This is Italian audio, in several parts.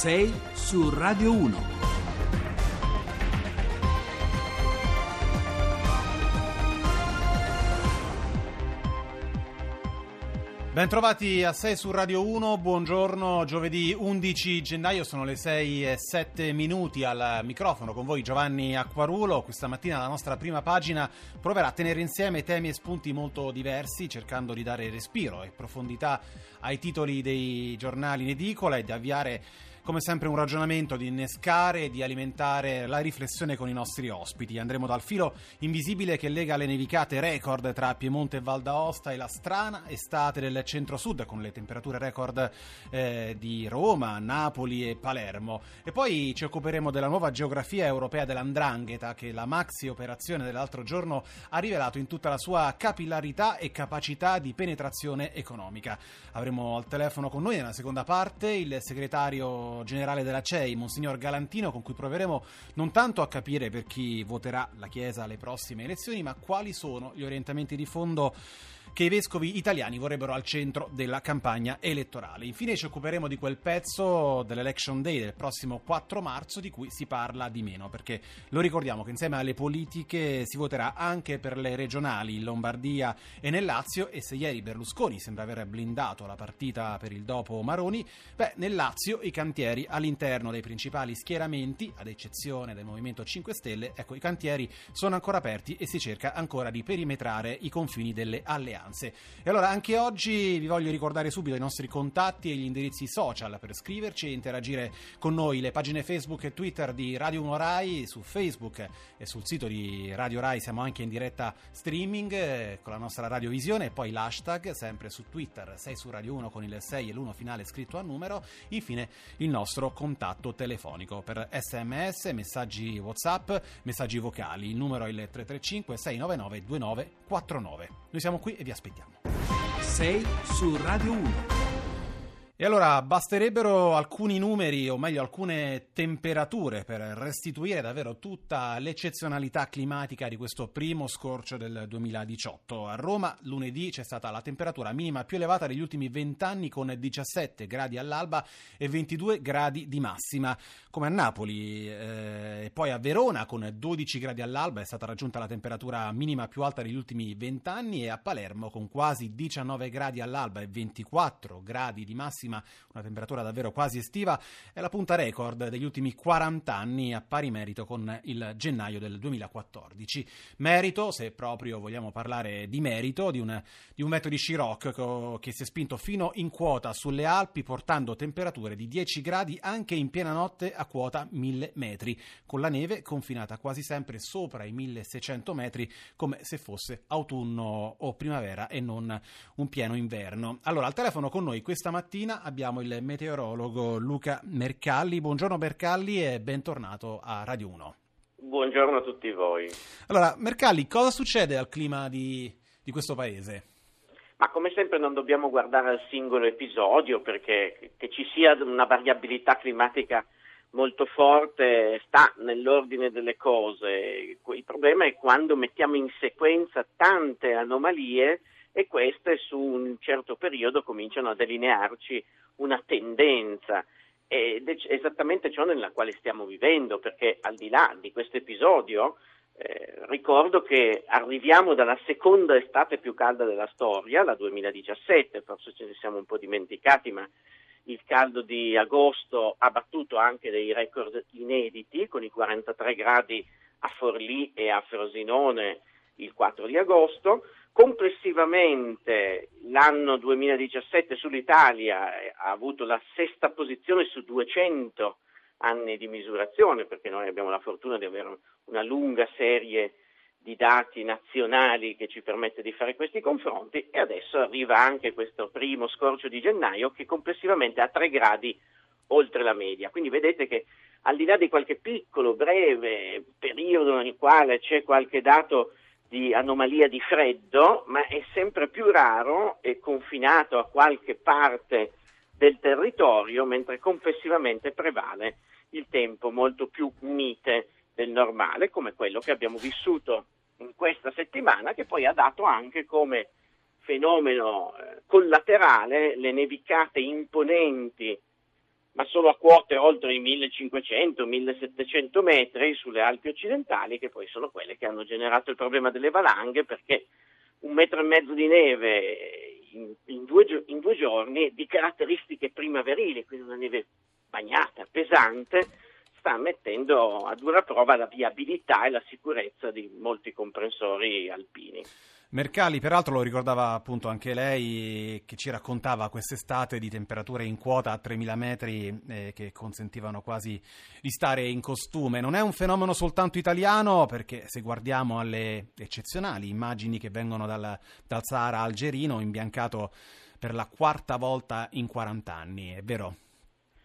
6 su Radio 1. Bentrovati a 6 su Radio 1, buongiorno, giovedì 11 gennaio, sono le 6 e 7 minuti al microfono con voi Giovanni Acquarulo. Questa mattina la nostra prima pagina proverà a tenere insieme temi e spunti molto diversi, cercando di dare respiro e profondità ai titoli dei giornali in edicola e di avviare come sempre un ragionamento di innescare e di alimentare la riflessione con i nostri ospiti. Andremo dal filo invisibile che lega le nevicate record tra Piemonte e Val d'Aosta e la strana estate del centro-sud con le temperature record eh, di Roma, Napoli e Palermo. E poi ci occuperemo della nuova geografia europea dell'andrangheta che la maxi operazione dell'altro giorno ha rivelato in tutta la sua capillarità e capacità di penetrazione economica. Avremo al telefono con noi nella seconda parte il segretario generale della CEI, Monsignor Galantino, con cui proveremo non tanto a capire per chi voterà la Chiesa alle prossime elezioni, ma quali sono gli orientamenti di fondo che i vescovi italiani vorrebbero al centro della campagna elettorale. Infine ci occuperemo di quel pezzo dell'Election Day del prossimo 4 marzo di cui si parla di meno, perché lo ricordiamo che insieme alle politiche si voterà anche per le regionali in Lombardia e nel Lazio e se ieri Berlusconi sembra aver blindato la partita per il dopo Maroni, beh, nel Lazio i cantieri all'interno dei principali schieramenti, ad eccezione del Movimento 5 Stelle, ecco i cantieri sono ancora aperti e si cerca ancora di perimetrare i confini delle alleanze alleanze. E allora anche oggi vi voglio ricordare subito i nostri contatti e gli indirizzi social per scriverci e interagire con noi, le pagine Facebook e Twitter di Radio 1 Rai, su Facebook e sul sito di Radio Rai siamo anche in diretta streaming eh, con la nostra radiovisione e poi l'hashtag sempre su Twitter 6 su Radio 1 con il 6 e l'1 finale scritto a numero, infine il nostro contatto telefonico per sms, messaggi whatsapp, messaggi vocali, il numero è il 335 699 2949. Noi siamo qui e vi vi aspettiamo. 6 su Radio 1. E allora basterebbero alcuni numeri, o meglio alcune temperature, per restituire davvero tutta l'eccezionalità climatica di questo primo scorcio del 2018. A Roma lunedì c'è stata la temperatura minima più elevata degli ultimi 20 anni con 17 gradi all'alba e 22 gradi di massima, come a Napoli. Eh, e poi a Verona con 12 gradi all'alba è stata raggiunta la temperatura minima più alta degli ultimi 20 anni e a Palermo con quasi 19 gradi all'alba e 24 gradi di massima massima, una temperatura davvero quasi estiva, è la punta record degli ultimi 40 anni a pari merito con il gennaio del 2014. Merito, se proprio vogliamo parlare di merito, di un, di un vento di Scirocco che si è spinto fino in quota sulle Alpi portando temperature di 10 gradi anche in piena notte a quota 1000 metri, con la neve confinata quasi sempre sopra i 1600 metri come se fosse autunno o primavera e non un pieno inverno. Allora, al telefono con noi questa mattina abbiamo il meteorologo Luca Mercalli. Buongiorno Mercalli e bentornato a Radio 1. Buongiorno a tutti voi. Allora, Mercalli, cosa succede al clima di, di questo paese? Ma come sempre non dobbiamo guardare al singolo episodio perché che ci sia una variabilità climatica molto forte sta nell'ordine delle cose. Il problema è quando mettiamo in sequenza tante anomalie e queste su un certo periodo cominciano a delinearci una tendenza. Ed è esattamente ciò nella quale stiamo vivendo, perché al di là di questo episodio eh, ricordo che arriviamo dalla seconda estate più calda della storia, la 2017, forse ce ne siamo un po' dimenticati, ma il caldo di agosto ha battuto anche dei record inediti con i 43 gradi a Forlì e a Frosinone il 4 di agosto. Complessivamente l'anno 2017 sull'Italia ha avuto la sesta posizione su 200 anni di misurazione, perché noi abbiamo la fortuna di avere una lunga serie di dati nazionali che ci permette di fare questi confronti e adesso arriva anche questo primo scorcio di gennaio che complessivamente ha 3 gradi oltre la media. Quindi vedete che al di là di qualche piccolo, breve periodo nel quale c'è qualche dato di anomalia di freddo, ma è sempre più raro e confinato a qualche parte del territorio, mentre complessivamente prevale il tempo molto più mite del normale, come quello che abbiamo vissuto in questa settimana, che poi ha dato anche come fenomeno eh, collaterale le nevicate imponenti ma sono a quote oltre i 1500-1700 metri sulle Alpi occidentali, che poi sono quelle che hanno generato il problema delle valanghe, perché un metro e mezzo di neve in, in, due, in due giorni di caratteristiche primaverili, quindi una neve bagnata, pesante, sta mettendo a dura prova la viabilità e la sicurezza di molti comprensori alpini. Mercalli, peraltro lo ricordava appunto anche lei, che ci raccontava quest'estate di temperature in quota a 3000 metri eh, che consentivano quasi di stare in costume. Non è un fenomeno soltanto italiano, perché se guardiamo alle eccezionali immagini che vengono dal, dal Sahara algerino, imbiancato per la quarta volta in 40 anni, è vero?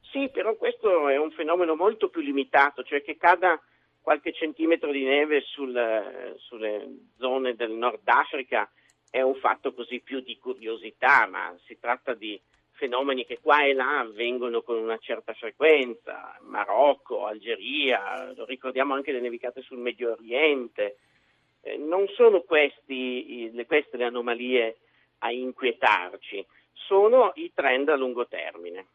Sì, però questo è un fenomeno molto più limitato, cioè che cada qualche centimetro di neve sul, sulle zone del Nord Africa è un fatto così più di curiosità, ma si tratta di fenomeni che qua e là avvengono con una certa frequenza, Marocco, Algeria, lo ricordiamo anche le nevicate sul Medio Oriente. Eh, non sono questi, queste le anomalie a inquietarci, sono i trend a lungo termine.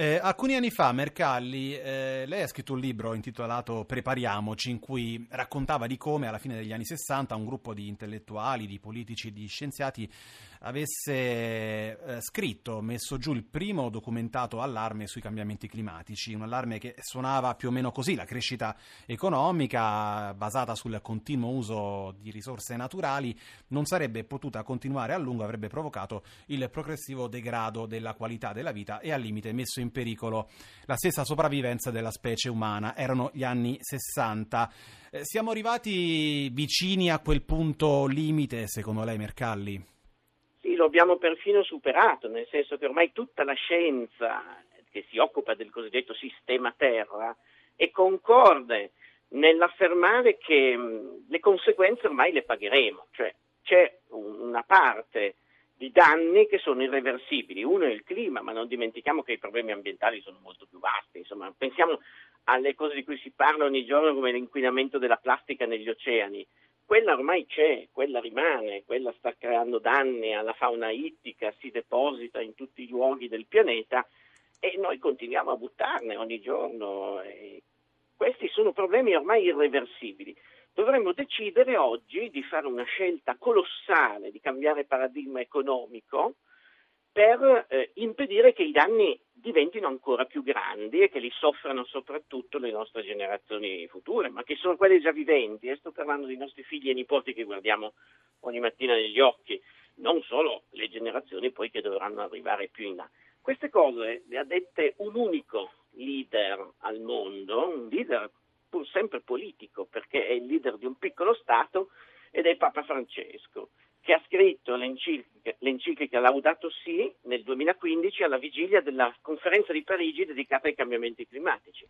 Eh, alcuni anni fa, Mercalli, eh, lei ha scritto un libro intitolato Prepariamoci, in cui raccontava di come alla fine degli anni 60 un gruppo di intellettuali, di politici, di scienziati avesse eh, scritto, messo giù il primo documentato allarme sui cambiamenti climatici, un allarme che suonava più o meno così, la crescita economica basata sul continuo uso di risorse naturali non sarebbe potuta continuare a lungo, avrebbe provocato il progressivo degrado della qualità della vita e al limite messo in pericolo la stessa sopravvivenza della specie umana. Erano gli anni 60. Eh, siamo arrivati vicini a quel punto limite, secondo lei, Mercalli? Lo abbiamo perfino superato, nel senso che ormai tutta la scienza che si occupa del cosiddetto sistema Terra è concorde nell'affermare che mh, le conseguenze ormai le pagheremo, cioè c'è una parte di danni che sono irreversibili. Uno è il clima, ma non dimentichiamo che i problemi ambientali sono molto più vasti. Insomma, pensiamo alle cose di cui si parla ogni giorno come l'inquinamento della plastica negli oceani quella ormai c'è, quella rimane, quella sta creando danni alla fauna ittica, si deposita in tutti i luoghi del pianeta e noi continuiamo a buttarne ogni giorno. E questi sono problemi ormai irreversibili. Dovremmo decidere oggi di fare una scelta colossale, di cambiare paradigma economico per eh, impedire che i danni diventino ancora più grandi e che li soffrano soprattutto le nostre generazioni future, ma che sono quelle già viventi. E sto parlando dei nostri figli e nipoti che guardiamo ogni mattina negli occhi, non solo le generazioni poi che dovranno arrivare più in là. Queste cose le ha dette un unico leader al mondo, un leader pur sempre politico, perché è il leader di un piccolo Stato ed è Papa Francesco che ha scritto l'enciclica, l'enciclica Laudato Si nel 2015 alla vigilia della conferenza di Parigi dedicata ai cambiamenti climatici.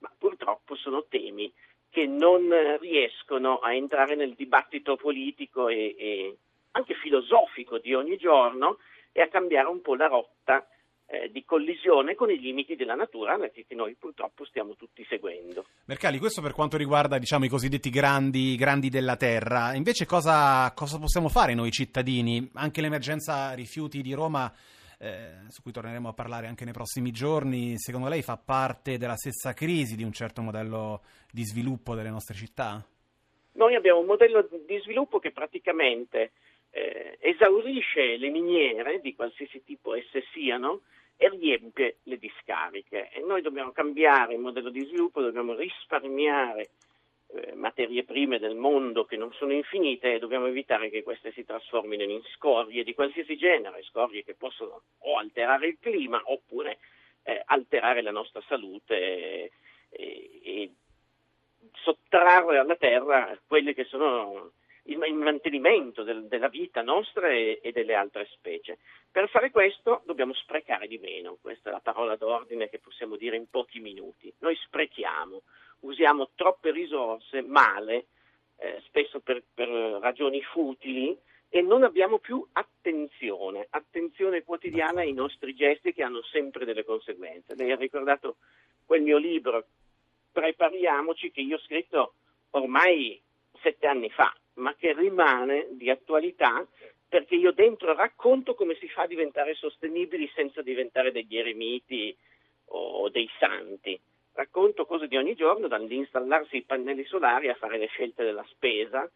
Ma purtroppo sono temi che non riescono a entrare nel dibattito politico e, e anche filosofico di ogni giorno e a cambiare un po' la rotta eh, di collisione con i limiti della natura che noi purtroppo stiamo tutti seguendo. Mercalli, questo per quanto riguarda diciamo, i cosiddetti grandi, grandi, della terra. Invece cosa, cosa, possiamo fare noi cittadini? Anche l'emergenza rifiuti di Roma, eh, su cui torneremo a parlare anche nei prossimi giorni, secondo lei fa parte della stessa crisi di un certo modello di sviluppo delle nostre città? Noi abbiamo un modello di sviluppo che praticamente eh, esaurisce le miniere di qualsiasi tipo esse siano e riempie le discariche. E noi dobbiamo cambiare il modello di sviluppo, dobbiamo risparmiare eh, materie prime del mondo che non sono infinite e dobbiamo evitare che queste si trasformino in scorie di qualsiasi genere, scorie che possono o alterare il clima oppure eh, alterare la nostra salute e, e, e sottrarre alla terra quelle che sono il, il mantenimento del, della vita nostra e, e, delle altre specie. Per fare questo dobbiamo sprecare di meno, questa è la parola d'ordine che possiamo dire in pochi minuti. Noi sprechiamo, usiamo troppe risorse male, eh, spesso per, per ragioni futili, e non abbiamo più attenzione, attenzione quotidiana ai nostri gesti che hanno sempre delle conseguenze. Lei ha ricordato quel mio libro, Prepariamoci, che io ho scritto ormai sette anni fa, ma che rimane di attualità perché io dentro racconto come si fa a diventare sostenibili senza diventare degli eremiti o dei santi. Racconto cose di ogni giorno, dall'installarsi i pannelli solari a fare le scelte della spesa,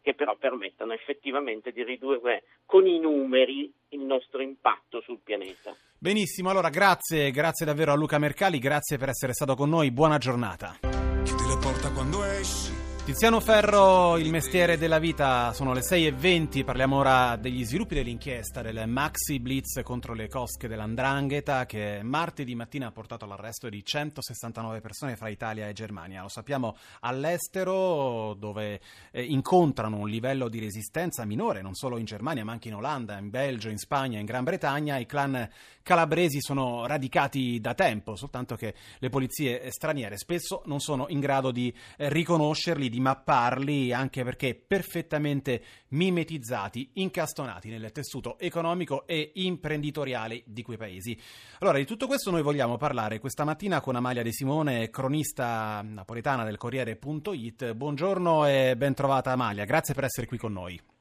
che però permettano effettivamente di ridurre con i numeri il nostro impatto sul pianeta. Benissimo, allora grazie, grazie davvero a Luca Mercali, grazie per essere stato con noi, buona giornata. Chiudi la porta quando esci Tiziano Ferro, il mestiere della vita, sono le 6.20, parliamo ora degli sviluppi dell'inchiesta del Maxi Blitz contro le cosche dell'Andrangheta che martedì mattina ha portato all'arresto di 169 persone fra Italia e Germania. Lo sappiamo all'estero dove eh, incontrano un livello di resistenza minore non solo in Germania ma anche in Olanda, in Belgio, in Spagna, in Gran Bretagna. I clan calabresi sono radicati da tempo, soltanto che le polizie straniere spesso non sono in grado di eh, riconoscerli, di mapparli, anche perché perfettamente mimetizzati, incastonati nel tessuto economico e imprenditoriale di quei paesi. Allora, di tutto questo noi vogliamo parlare questa mattina con Amalia De Simone, cronista napoletana del Corriere.it. Buongiorno e ben trovata Amalia, grazie per essere qui con noi.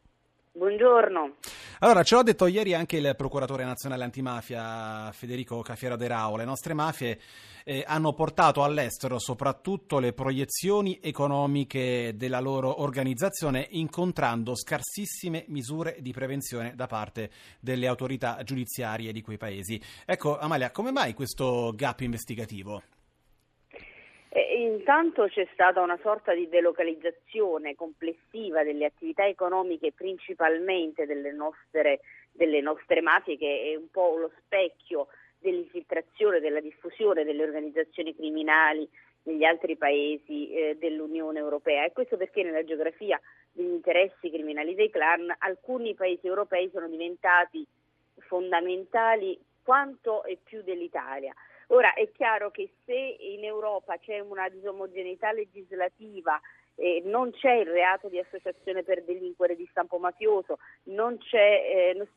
Buongiorno. Allora, ce l'ha detto ieri anche il procuratore nazionale antimafia Federico Cafiero De Rao. Le nostre mafie eh, hanno portato all'estero soprattutto le proiezioni economiche della loro organizzazione, incontrando scarsissime misure di prevenzione da parte delle autorità giudiziarie di quei paesi. Ecco, Amalia, come mai questo gap investigativo? Intanto c'è stata una sorta di delocalizzazione complessiva delle attività economiche, principalmente delle nostre, delle nostre mafie, che è un po' lo specchio dell'infiltrazione, della diffusione delle organizzazioni criminali negli altri paesi eh, dell'Unione Europea. E questo perché nella geografia degli interessi criminali dei clan alcuni paesi europei sono diventati fondamentali quanto e più dell'Italia. Ora è chiaro che se in Europa c'è una disomogeneità legislativa eh, non c'è il reato di associazione per delinquere di stampo mafioso, non, eh,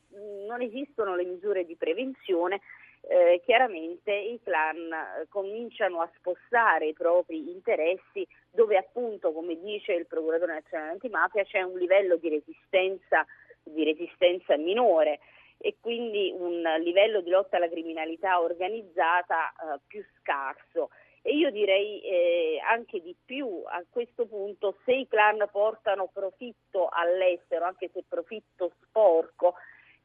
non esistono le misure di prevenzione, eh, chiaramente i clan eh, cominciano a spostare i propri interessi dove appunto, come dice il procuratore nazionale antimafia, c'è un livello di resistenza, di resistenza minore e quindi un livello di lotta alla criminalità organizzata eh, più scarso. E io direi eh, anche di più a questo punto, se i clan portano profitto all'estero, anche se profitto sporco,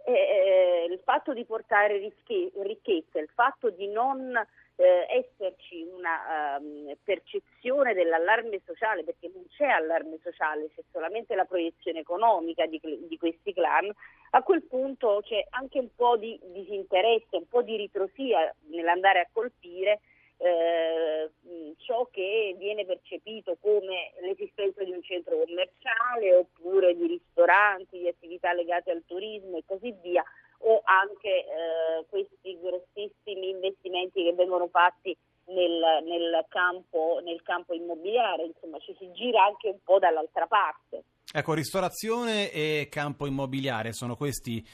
eh, eh il fatto di portare ricchezza, il fatto di non eh, esserci una um, percezione dell'allarme sociale, perché non c'è allarme sociale, c'è solamente la proiezione economica di, di questi clan, a quel punto c'è anche un po' di disinteresse, un po' di ritrosia nell'andare a colpire eh, ciò che viene percepito come l'esistenza di un centro commerciale oppure di ristoranti, di attività legate al turismo e così via, o anche eh, questi grossissimi investimenti che vengono fatti nel, nel, campo, nel campo immobiliare, insomma ci si gira anche un po' dall'altra parte. Ecco, ristorazione e campo immobiliare sono questi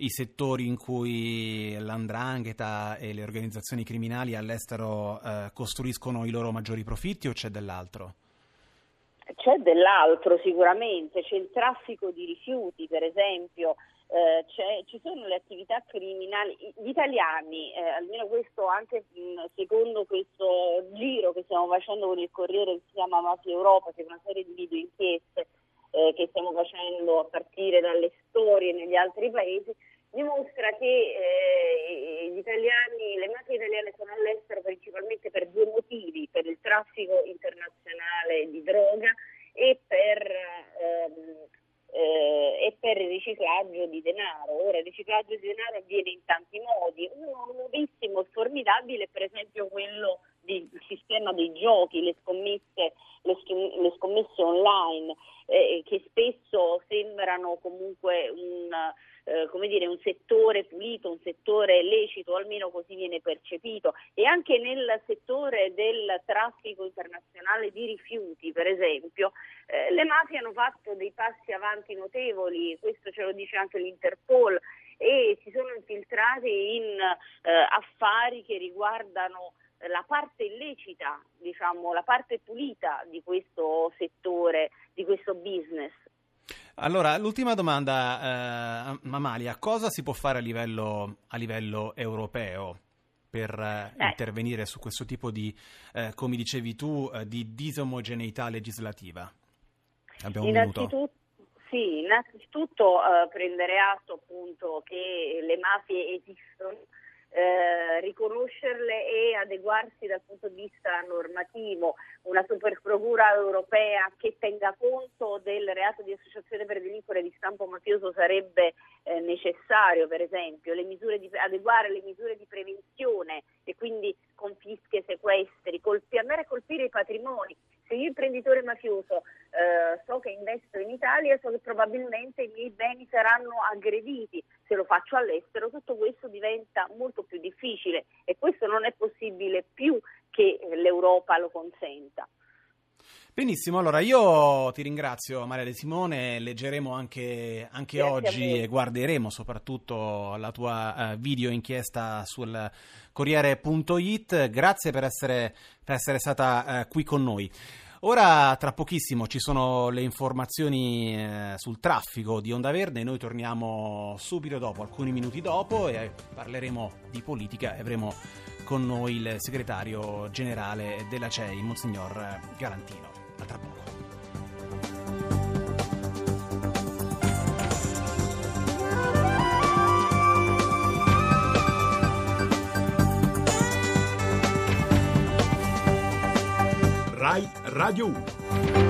i settori in cui l'andrangheta e le organizzazioni criminali all'estero eh, costruiscono i loro maggiori profitti o c'è dell'altro? C'è dell'altro sicuramente, c'è il traffico di rifiuti per esempio, eh, ci sono le attività criminali, gli italiani, eh, almeno questo anche mh, secondo questo giro che stiamo facendo con il Corriere che si chiama Mafia Europa, che è una serie di video inchieste eh, che stiamo facendo a partire dalle storie negli altri paesi, dimostra che eh, italiani, le mafie italiane sono all'estero principalmente per due motivi, per il traffico internazionale di droga e per ehm, eh, e per il riciclaggio di denaro. Ora il riciclaggio di denaro avviene in tanti modi, uno nuovissimo e formidabile per esempio quello del sistema dei giochi, le scommesse, le, le scommesse online eh, che spesso sembrano comunque un eh, come dire, un settore pulito, un settore lecito, almeno così viene percepito, e anche nel settore del traffico internazionale di rifiuti, per esempio, eh, le mafie hanno fatto dei passi avanti notevoli, questo ce lo dice anche l'Interpol, e si sono infiltrati in eh, affari che riguardano la parte illecita, diciamo, la parte pulita di questo settore, di questo business. Allora, l'ultima domanda, eh, Mamalia, cosa si può fare a livello, a livello europeo? per eh, Eh. intervenire su questo tipo di, eh, come dicevi tu, eh, di disomogeneità legislativa? Abbiamo. Innanzitutto, sì, innanzitutto eh, prendere atto appunto che le mafie esistono, eh, riconoscerle e adeguarsi dal punto di vista normativo, una superprocura europea che tenga conto del reato di associazione per delinquere di stampo mafioso sarebbe eh, necessario, per esempio, le di, adeguare le misure di prevenzione e quindi confische, sequestri, colpi, andare a colpire i patrimoni. Se io imprenditore mafioso eh, so che investo in Italia, so che probabilmente i miei beni saranno aggrediti. Se lo faccio all'estero, tutto questo diventa molto più difficile e questo non è possibile più che l'Europa lo consenta. Benissimo, allora io ti ringrazio Maria De Simone, leggeremo anche, anche oggi e guarderemo soprattutto la tua eh, video inchiesta sul Corriere.it, grazie per essere, per essere stata eh, qui con noi. Ora, tra pochissimo, ci sono le informazioni eh, sul traffico di Onda Verde, noi torniamo subito dopo, alcuni minuti dopo, e parleremo di politica e avremo con noi il segretario generale della CEI, Monsignor Galantino. A tra poco. Rai Radio 1.